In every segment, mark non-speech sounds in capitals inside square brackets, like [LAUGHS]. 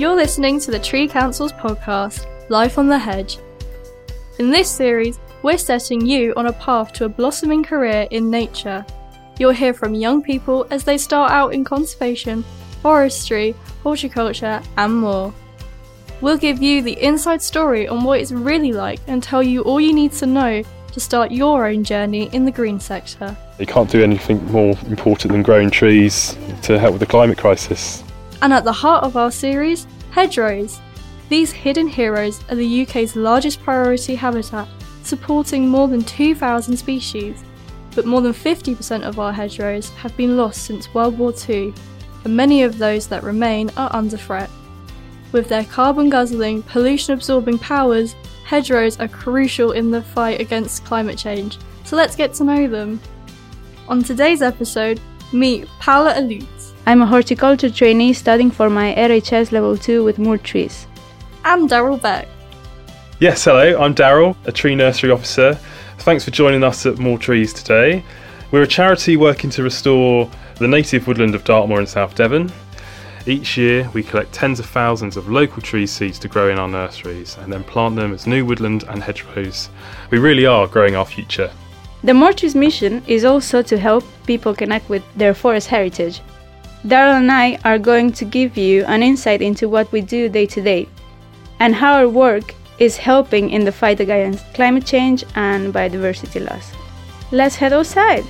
You're listening to the Tree Council's podcast, Life on the Hedge. In this series, we're setting you on a path to a blossoming career in nature. You'll hear from young people as they start out in conservation, forestry, horticulture, and more. We'll give you the inside story on what it's really like and tell you all you need to know to start your own journey in the green sector. You can't do anything more important than growing trees to help with the climate crisis. And at the heart of our series, hedgerows. These hidden heroes are the UK's largest priority habitat, supporting more than 2,000 species. But more than 50% of our hedgerows have been lost since World War II, and many of those that remain are under threat. With their carbon guzzling, pollution absorbing powers, hedgerows are crucial in the fight against climate change, so let's get to know them. On today's episode, meet Paula Ilut. I'm a horticulture trainee studying for my RHS level 2 with Moor Trees. I'm Daryl Beck. Yes, hello, I'm Daryl, a tree nursery officer. Thanks for joining us at Moor Trees today. We're a charity working to restore the native woodland of Dartmoor in South Devon. Each year, we collect tens of thousands of local tree seeds to grow in our nurseries and then plant them as new woodland and hedgerows. We really are growing our future. The Moor Trees mission is also to help people connect with their forest heritage. Daryl and I are going to give you an insight into what we do day to day and how our work is helping in the fight against climate change and biodiversity loss. Let's head outside.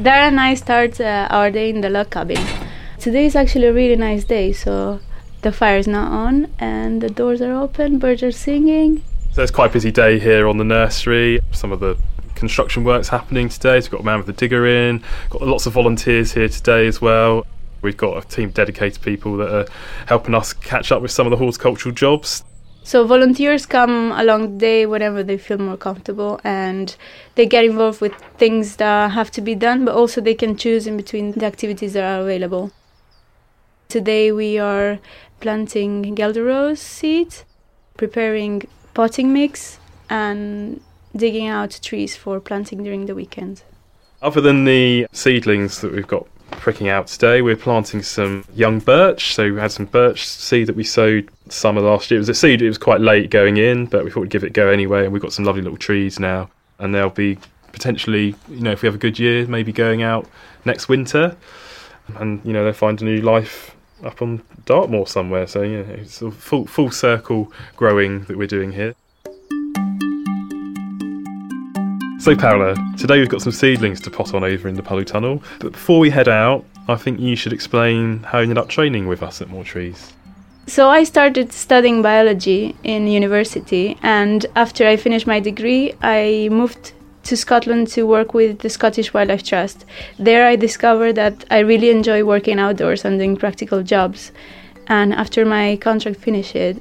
Dara and I start uh, our day in the log cabin. Today is actually a really nice day, so the fire is not on and the doors are open, birds are singing. So it's quite a busy day here on the nursery. Some of the construction work's happening today. So we've got a man with a digger in, got lots of volunteers here today as well. We've got a team of dedicated people that are helping us catch up with some of the horticultural jobs. So volunteers come along the day whenever they feel more comfortable and they get involved with things that have to be done, but also they can choose in between the activities that are available. Today we are planting Guelder seeds, preparing potting mix and digging out trees for planting during the weekend. Other than the seedlings that we've got pricking out today. We're planting some young birch. So we had some birch seed that we sowed summer last year. It was a seed, it was quite late going in, but we thought we'd give it a go anyway. And we've got some lovely little trees now. And they'll be potentially, you know, if we have a good year, maybe going out next winter. And, you know, they'll find a new life up on Dartmoor somewhere. So, yeah, it's a full, full circle growing that we're doing here. So, Paula, today we've got some seedlings to pot on over in the poly tunnel. But before we head out, I think you should explain how you ended up training with us at Moor Trees. So, I started studying biology in university, and after I finished my degree, I moved to Scotland to work with the Scottish Wildlife Trust. There, I discovered that I really enjoy working outdoors and doing practical jobs. And after my contract finished,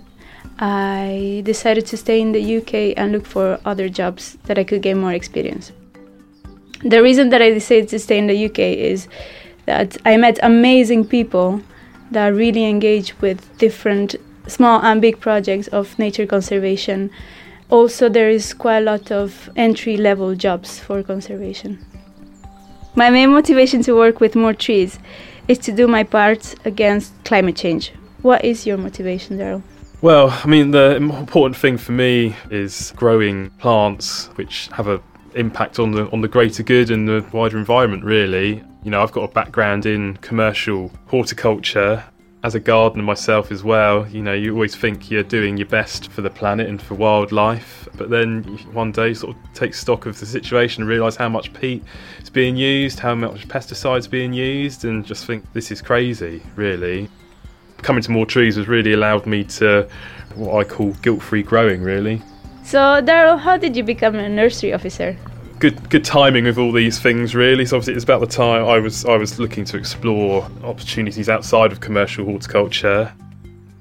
I decided to stay in the UK and look for other jobs that I could gain more experience. The reason that I decided to stay in the UK is that I met amazing people that really engage with different small and big projects of nature conservation. Also, there is quite a lot of entry level jobs for conservation. My main motivation to work with Moor Trees is to do my part against climate change. What is your motivation, Daryl? Well, I mean, the important thing for me is growing plants which have an impact on the on the greater good and the wider environment. Really, you know, I've got a background in commercial horticulture. As a gardener myself as well, you know, you always think you're doing your best for the planet and for wildlife, but then one day sort of take stock of the situation and realise how much peat is being used, how much pesticides being used, and just think this is crazy, really coming to Moor Trees has really allowed me to what I call guilt-free growing. Really. So, Daryl, how did you become a nursery officer? Good, good timing with all these things, really. So obviously, it's about the time I was I was looking to explore opportunities outside of commercial horticulture.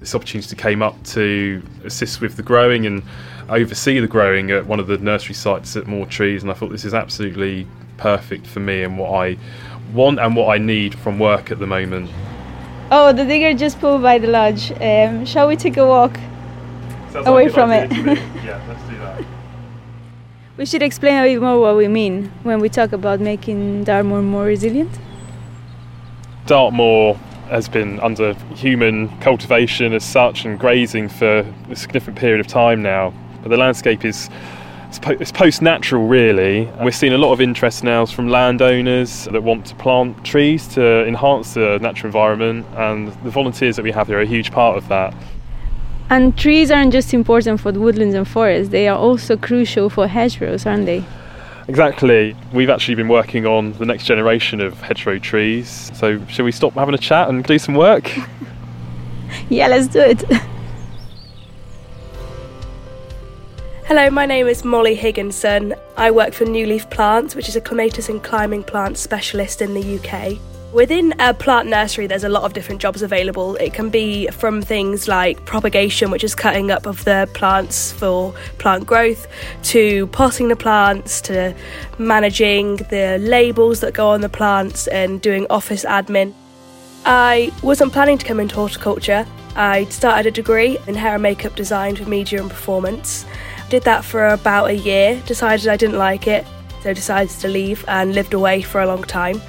This opportunity came up to assist with the growing and oversee the growing at one of the nursery sites at Moor Trees, and I thought this is absolutely perfect for me and what I want and what I need from work at the moment. Oh, the digger just pulled by the lodge. Um, shall we take a walk? away like from it. [LAUGHS] yeah, let's do that. We should explain a bit more what we mean when we talk about making Dartmoor more resilient. Dartmoor has been under human cultivation as such and grazing for a significant period of time now. But the landscape is it's post-natural really we're seeing a lot of interest now from landowners that want to plant trees to enhance the natural environment and the volunteers that we have here are a huge part of that and trees aren't just important for the woodlands and forests they are also crucial for hedgerows aren't they? Exactly. We've actually been working on the next generation of hedgerow trees. So shall we stop having a chat and do some work? [LAUGHS] Yeah let's do it. Hello, my name is Mollie Higginson. I work for New Leaf Plants, which is a clematis and climbing plant specialist in the UK. Within a plant nursery, there's a lot of different jobs available. It can be from things like propagation, which is cutting up of the plants for plant growth, to potting the plants, to managing the labels that go on the plants, and doing office admin. I wasn't planning to come into horticulture. I started a degree in hair and makeup design for media and performance. Did that for about a year, decided I didn't like it, so decided to leave and lived away for a long time.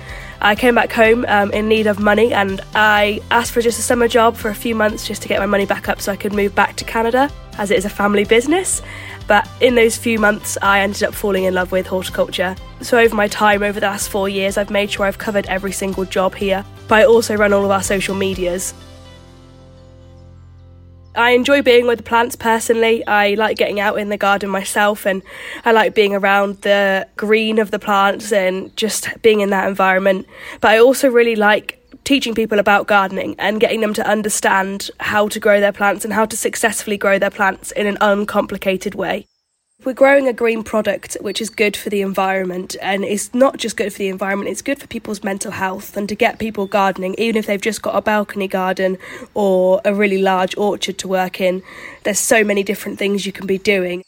I came back home um, in need of money and I asked for just a summer job for a few months just to get my money back up so I could move back to Canada as it is a family business. But in those few months, I ended up falling in love with horticulture. So, over my time, over the last four years, I've made sure I've covered every single job here. But I also run all of our social medias. I enjoy being with the plants personally. I like getting out in the garden myself and I like being around the green of the plants and just being in that environment. But I also really like teaching people about gardening and getting them to understand how to grow their plants and how to successfully grow their plants in an uncomplicated way. We're growing a green product which is good for the environment and it's not just good for the environment, it's good for people's mental health and to get people gardening, even if they've just got a balcony garden or a really large orchard to work in. There's so many different things you can be doing.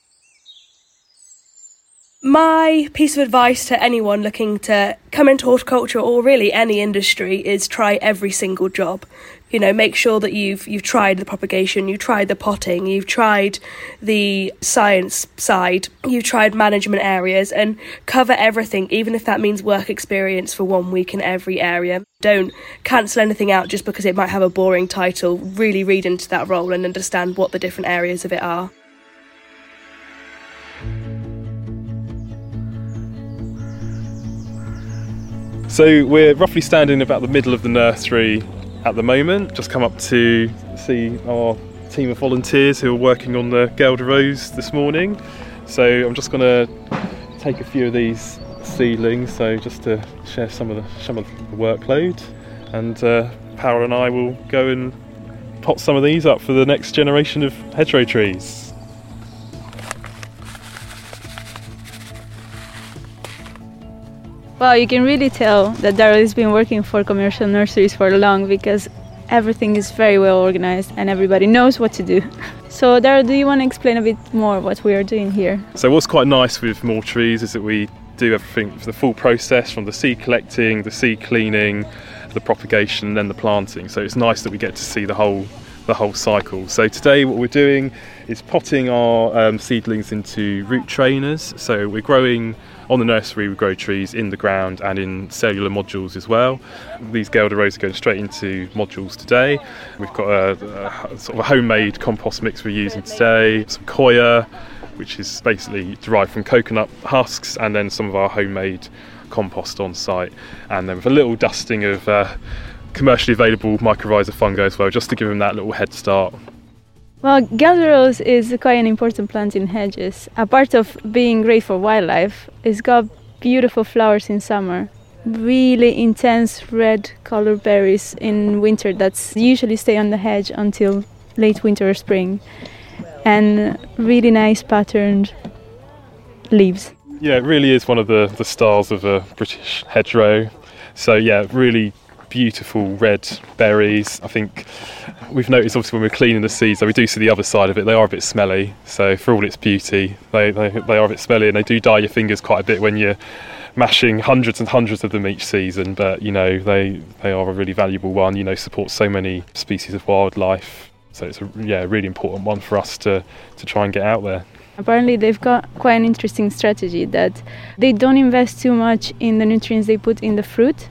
My piece of advice to anyone looking to come into horticulture or really any industry is try every single job you know make sure that you've you've tried the propagation you've tried the potting you've tried the science side you've tried management areas and cover everything even if that means work experience for one week in every area. Don't cancel anything out just because it might have a boring title. Really read into that role and understand what the different areas of it are. So we're roughly standing about the middle of the nursery at the moment. Just come up to see our team of volunteers who are working on the Guelder Rose this morning. So I'm just going to take a few of these seedlings, so just to share some of the some of the workload, and uh, Paula and I will go and pot some of these up for the next generation of hedgerow trees. Well, you can really tell that Daryl has been working for commercial nurseries for long because everything is very well organized and everybody knows what to do. [LAUGHS] So, Daryl, do you want to explain a bit more what we are doing here? So, what's quite nice with Moor Trees is that we do everything for the full process from the seed collecting, the seed cleaning, the propagation, and then the planting. So, it's nice that we get to see the whole the whole cycle. So today what we're doing is potting our um, seedlings into root trainers. So we're growing on the nursery, we grow trees in the ground and in cellular modules as well. These Guelder Rose are going straight into modules today. We've got a, a sort of a homemade compost mix we're using today, some coir, which is basically derived from coconut husks, and then some of our homemade compost on site, and then with a little dusting of uh, commercially available mycorrhiza fungi as well, just to give them that little head start. Well, Guelder Rose is quite an important plant in hedges. Apart of being great for wildlife, it's got beautiful flowers in summer, really intense red colored berries in winter that usually stay on the hedge until late winter or spring, and really nice patterned leaves. Yeah, it really is one of the, the stars of a British hedgerow. So, yeah, really beautiful red berries. I think we've noticed obviously when we're cleaning the seeds, though we do see the other side of it. They are a bit smelly. So for all its beauty, they, they, they are a bit smelly and they do dye your fingers quite a bit when you're mashing hundreds and hundreds of them each season. But you know they they are a really valuable one. You know support so many species of wildlife. So it's a yeah really important one for us to to try and get out there. Apparently, they've got quite an interesting strategy that they don't invest too much in the nutrients they put in the fruit,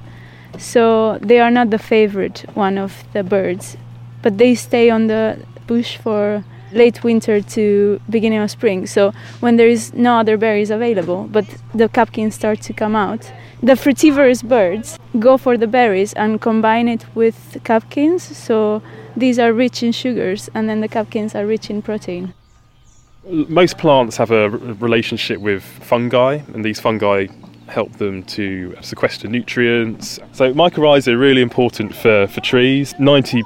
so they are not the favorite one of the birds, but they stay on the bush for late winter to beginning of spring. So when there is no other berries available, but the catkins start to come out, the frugivorous birds go for the berries and combine it with catkins. So these are rich in sugars, and then the catkins are rich in protein. Most plants have a relationship with fungi, and these fungi help them to sequester nutrients. So mycorrhizae are really important for, for trees. 90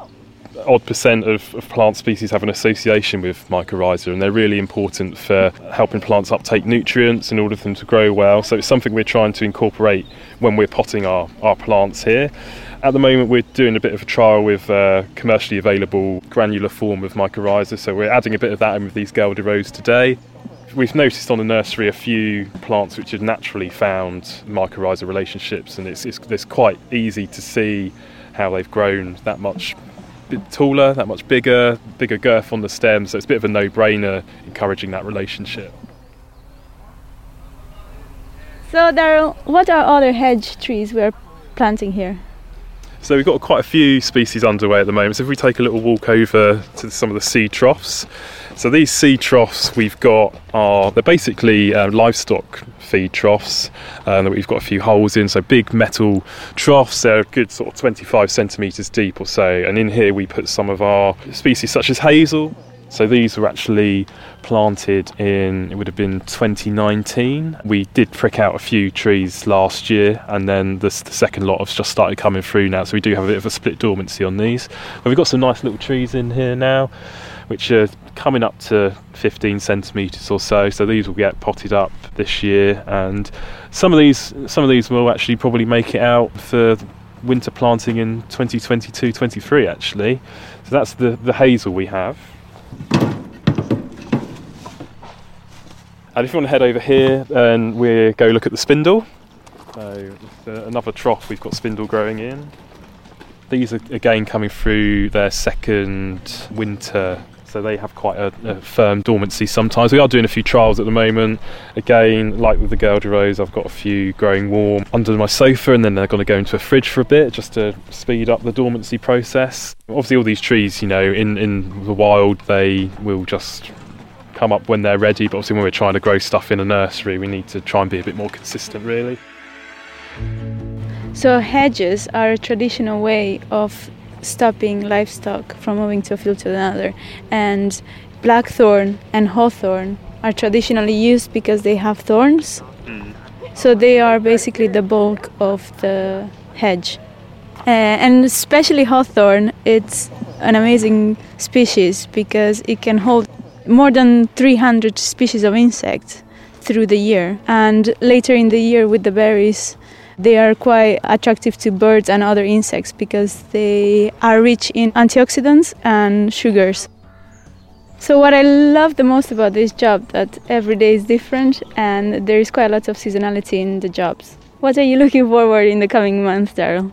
odd percent of, of, plant species have an association with mycorrhiza, and they're really important for helping plants uptake nutrients in order for them to grow well. So it's something we're trying to incorporate when we're potting our, our plants here. At the moment, we're doing a bit of a trial with a commercially available granular form of mycorrhiza, so we're adding a bit of that in with these Guelder today. We've noticed on the nursery a few plants which have naturally found mycorrhiza relationships, and it's, it's, it's quite easy to see how they've grown that much bit taller, that much bigger, bigger girth on the stem, so it's a bit of a no-brainer encouraging that relationship. So, Daryl, what are other hedge trees we're planting here? So we've got quite a few species underway at the moment. So if we take a little walk over to some of the seed troughs, so these seed troughs we've got are they're basically uh, livestock feed troughs um, that we've got a few holes in. So big metal troughs. They're a good sort of 25 centimeters deep or so. And in here we put some of our species such as hazel, so these were actually planted in, it would have been 2019. We did prick out a few trees last year, and then the second lot has just started coming through now. So we do have a bit of a split dormancy on these. But we've got some nice little trees in here now, which are coming up to 15 centimetres or so. So these will get potted up this year, and some of these, some of these will actually probably make it out for winter planting in 2022-23 actually. So that's the, the hazel we have. And if you want to head over here, then we go look at the spindle. So uh, another trough we've got spindle growing in. These are again coming through their second winter, so they have quite a, a firm dormancy sometimes. We are doing a few trials at the moment. Again, like with the Guelder I've got a few growing warm under my sofa, and then they're going to go into a fridge for a bit just to speed up the dormancy process. Obviously, all these trees, you know, in, in the wild, they will just come up when they're ready. But obviously, when we're trying to grow stuff in a nursery, we need to try and be a bit more consistent, really. So, hedges are a traditional way of stopping livestock from moving to a field to another, and blackthorn and hawthorn are traditionally used because they have thorns. Mm. So, they are basically the bulk of the hedge. Uh, and especially hawthorn, it's an amazing species because it can hold more than 300 species of insects through the year. And later in the year, with the berries, they are quite attractive to birds and other insects because they are rich in antioxidants and sugars. So what I love the most about this job that every day is different and there is quite a lot of seasonality in the jobs. What are you looking forward in the coming months, Daryl?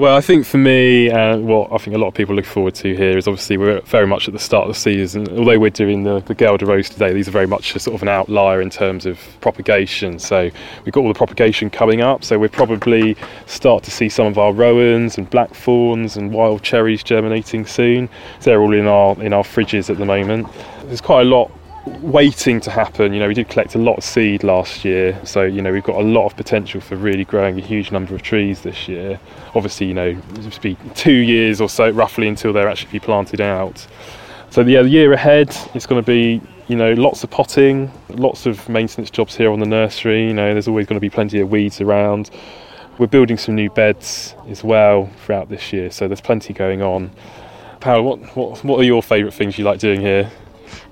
Well, I think for me, uh, what I think a lot of people look forward to here is obviously we're very much at the start of the season. Although we're doing the, the Guelder Rose today, these are very much sort of an outlier in terms of propagation. So we've got all the propagation coming up. So we'll probably start to see some of our rowans and blackthorns and wild cherries germinating soon. So they're all in our in our fridges at the moment. There's quite a lot waiting to happen. You know, we did collect a lot of seed last year, so you know we've got a lot of potential for really growing a huge number of trees this year. Obviously, you know, it'll be two years or so roughly until they're actually be planted out. So yeah, the year ahead it's going to be you know lots of potting, lots of maintenance jobs here on the nursery. You know, there's always going to be plenty of weeds around. We're building some new beds as well throughout this year, so there's plenty going on. Paula, what, what, what are your favourite things you like doing here?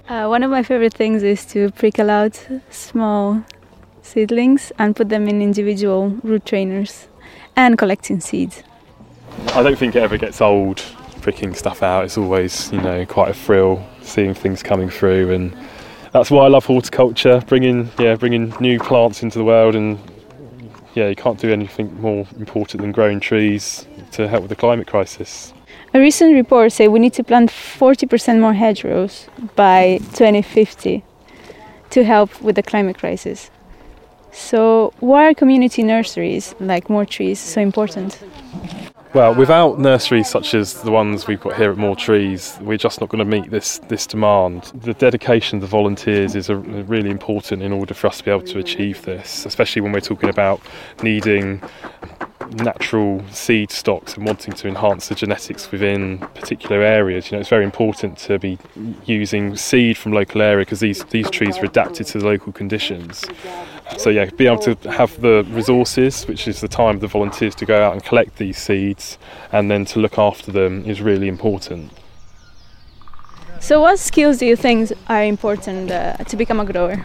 Uh, one of my favorite things is to prickle out small seedlings and put them in individual root trainers and collecting seeds. I don't think it ever gets old pricking stuff out. It's always, you know, quite a thrill seeing things coming through and that's why I love horticulture, bringing yeah, bringing new plants into the world and yeah, you can't do anything more important than growing trees to help with the climate crisis. A recent report said we need to plant 40% more hedgerows by 2050 to help with the climate crisis. So, why are community nurseries like Moor Trees so important? Well, without nurseries such as the ones we've got here at Moor Trees, we're just not going to meet this, this demand. The dedication of the volunteers is a, really important in order for us to be able to achieve this, especially when we're talking about needing natural seed stocks and wanting to enhance the genetics within particular areas. You know, it's very important to be using seed from local area because these, these trees are adapted to the local conditions. So yeah, be able to have the resources, which is the time of the volunteers to go out and collect these seeds, and then to look after them is really important. So, what skills do you think are important uh, to become a grower?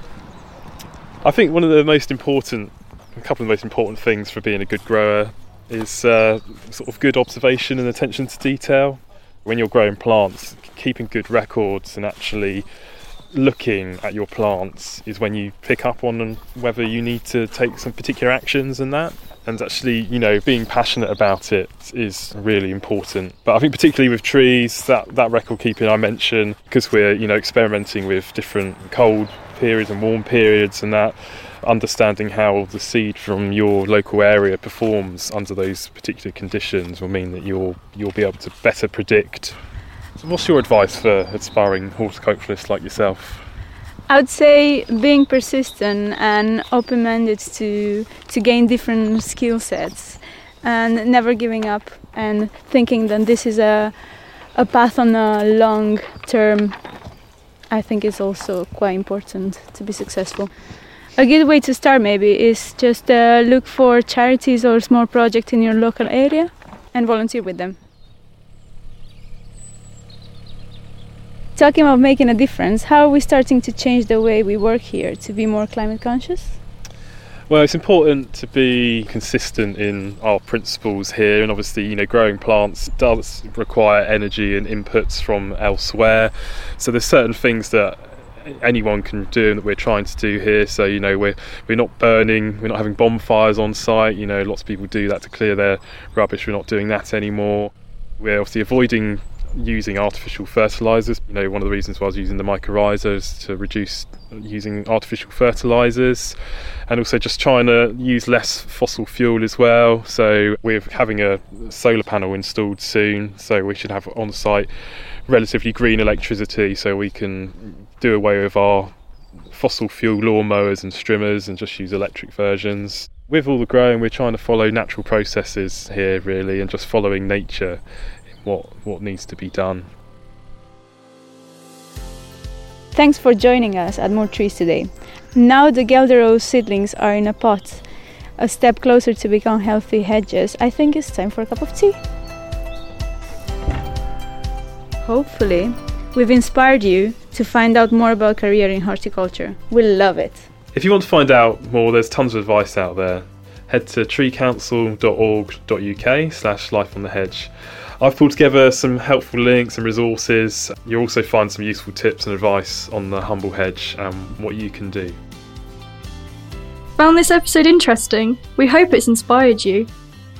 I think one of the most important, a couple of the most important things for being a good grower is uh, sort of good observation and attention to detail. When you're growing plants, keeping good records and actually looking at your plants is when you pick up on whether you need to take some particular actions and that and actually you know being passionate about it is really important but i think particularly with trees that that record keeping i mentioned because we're you know experimenting with different cold periods and warm periods and that understanding how the seed from your local area performs under those particular conditions will mean that you'll you'll be able to better predict So What's your advice for aspiring horticulturists like yourself? I would say being persistent and open-minded to to gain different skill sets, and never giving up, and thinking that this is a a path on a long term. I think is also quite important to be successful. A good way to start maybe is just uh, look for charities or small projects in your local area and volunteer with them. talking about making a difference, how are we starting to change the way we work here to be more climate conscious? Well, it's important to be consistent in our principles here, and obviously, you know, growing plants does require energy and inputs from elsewhere. So there's certain things that anyone can do and that we're trying to do here. So you know, we're we're not burning, we're not having bonfires on site. You know, lots of people do that to clear their rubbish. We're not doing that anymore. We're obviously avoiding using artificial fertilizers. You know, one of the reasons why I was using the mycorrhiza is to reduce using artificial fertilizers and also just trying to use less fossil fuel as well. So, we're having a solar panel installed soon, so we should have on site relatively green electricity so we can do away with our fossil fuel lawnmowers and strimmers and just use electric versions. With all the growing, we're trying to follow natural processes here, really, and just following nature what what needs to be done. Thanks for joining us at Moor Trees today. Now the Guelder seedlings are in a pot, a step closer to become healthy hedges. I think it's time for a cup of tea. Hopefully, we've inspired you to find out more about career in horticulture. We'll love it. If you want to find out more, there's tons of advice out there. Head to treecouncil.org.uk slash life on the hedge. I've pulled together some helpful links and resources. You'll also find some useful tips and advice on the humble hedge and what you can do. Found this episode interesting? We hope it's inspired you.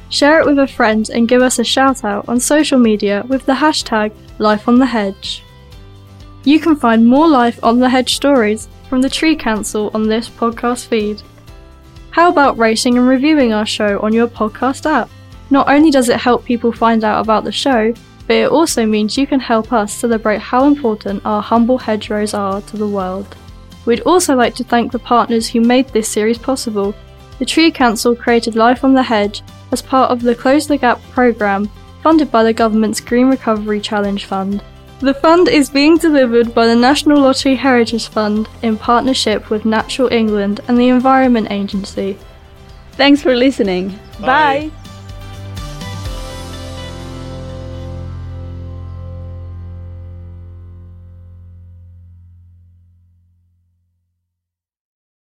Share it with a friend and give us a shout out on social media with the hashtag Life on the Hedge. You can find more Life on the Hedge stories from the Tree Council on this podcast feed. How about rating and reviewing our show on your podcast app? Not only does it help people find out about the show, but it also means you can help us celebrate how important our humble hedgerows are to the world. We'd also like to thank the partners who made this series possible. The Tree Council created Life on the Hedge as part of the Close the Gap programme funded by the government's Green Recovery Challenge Fund. The fund is being delivered by the National Lottery Heritage Fund in partnership with Natural England and the Environment Agency. Thanks for listening. Bye. Bye.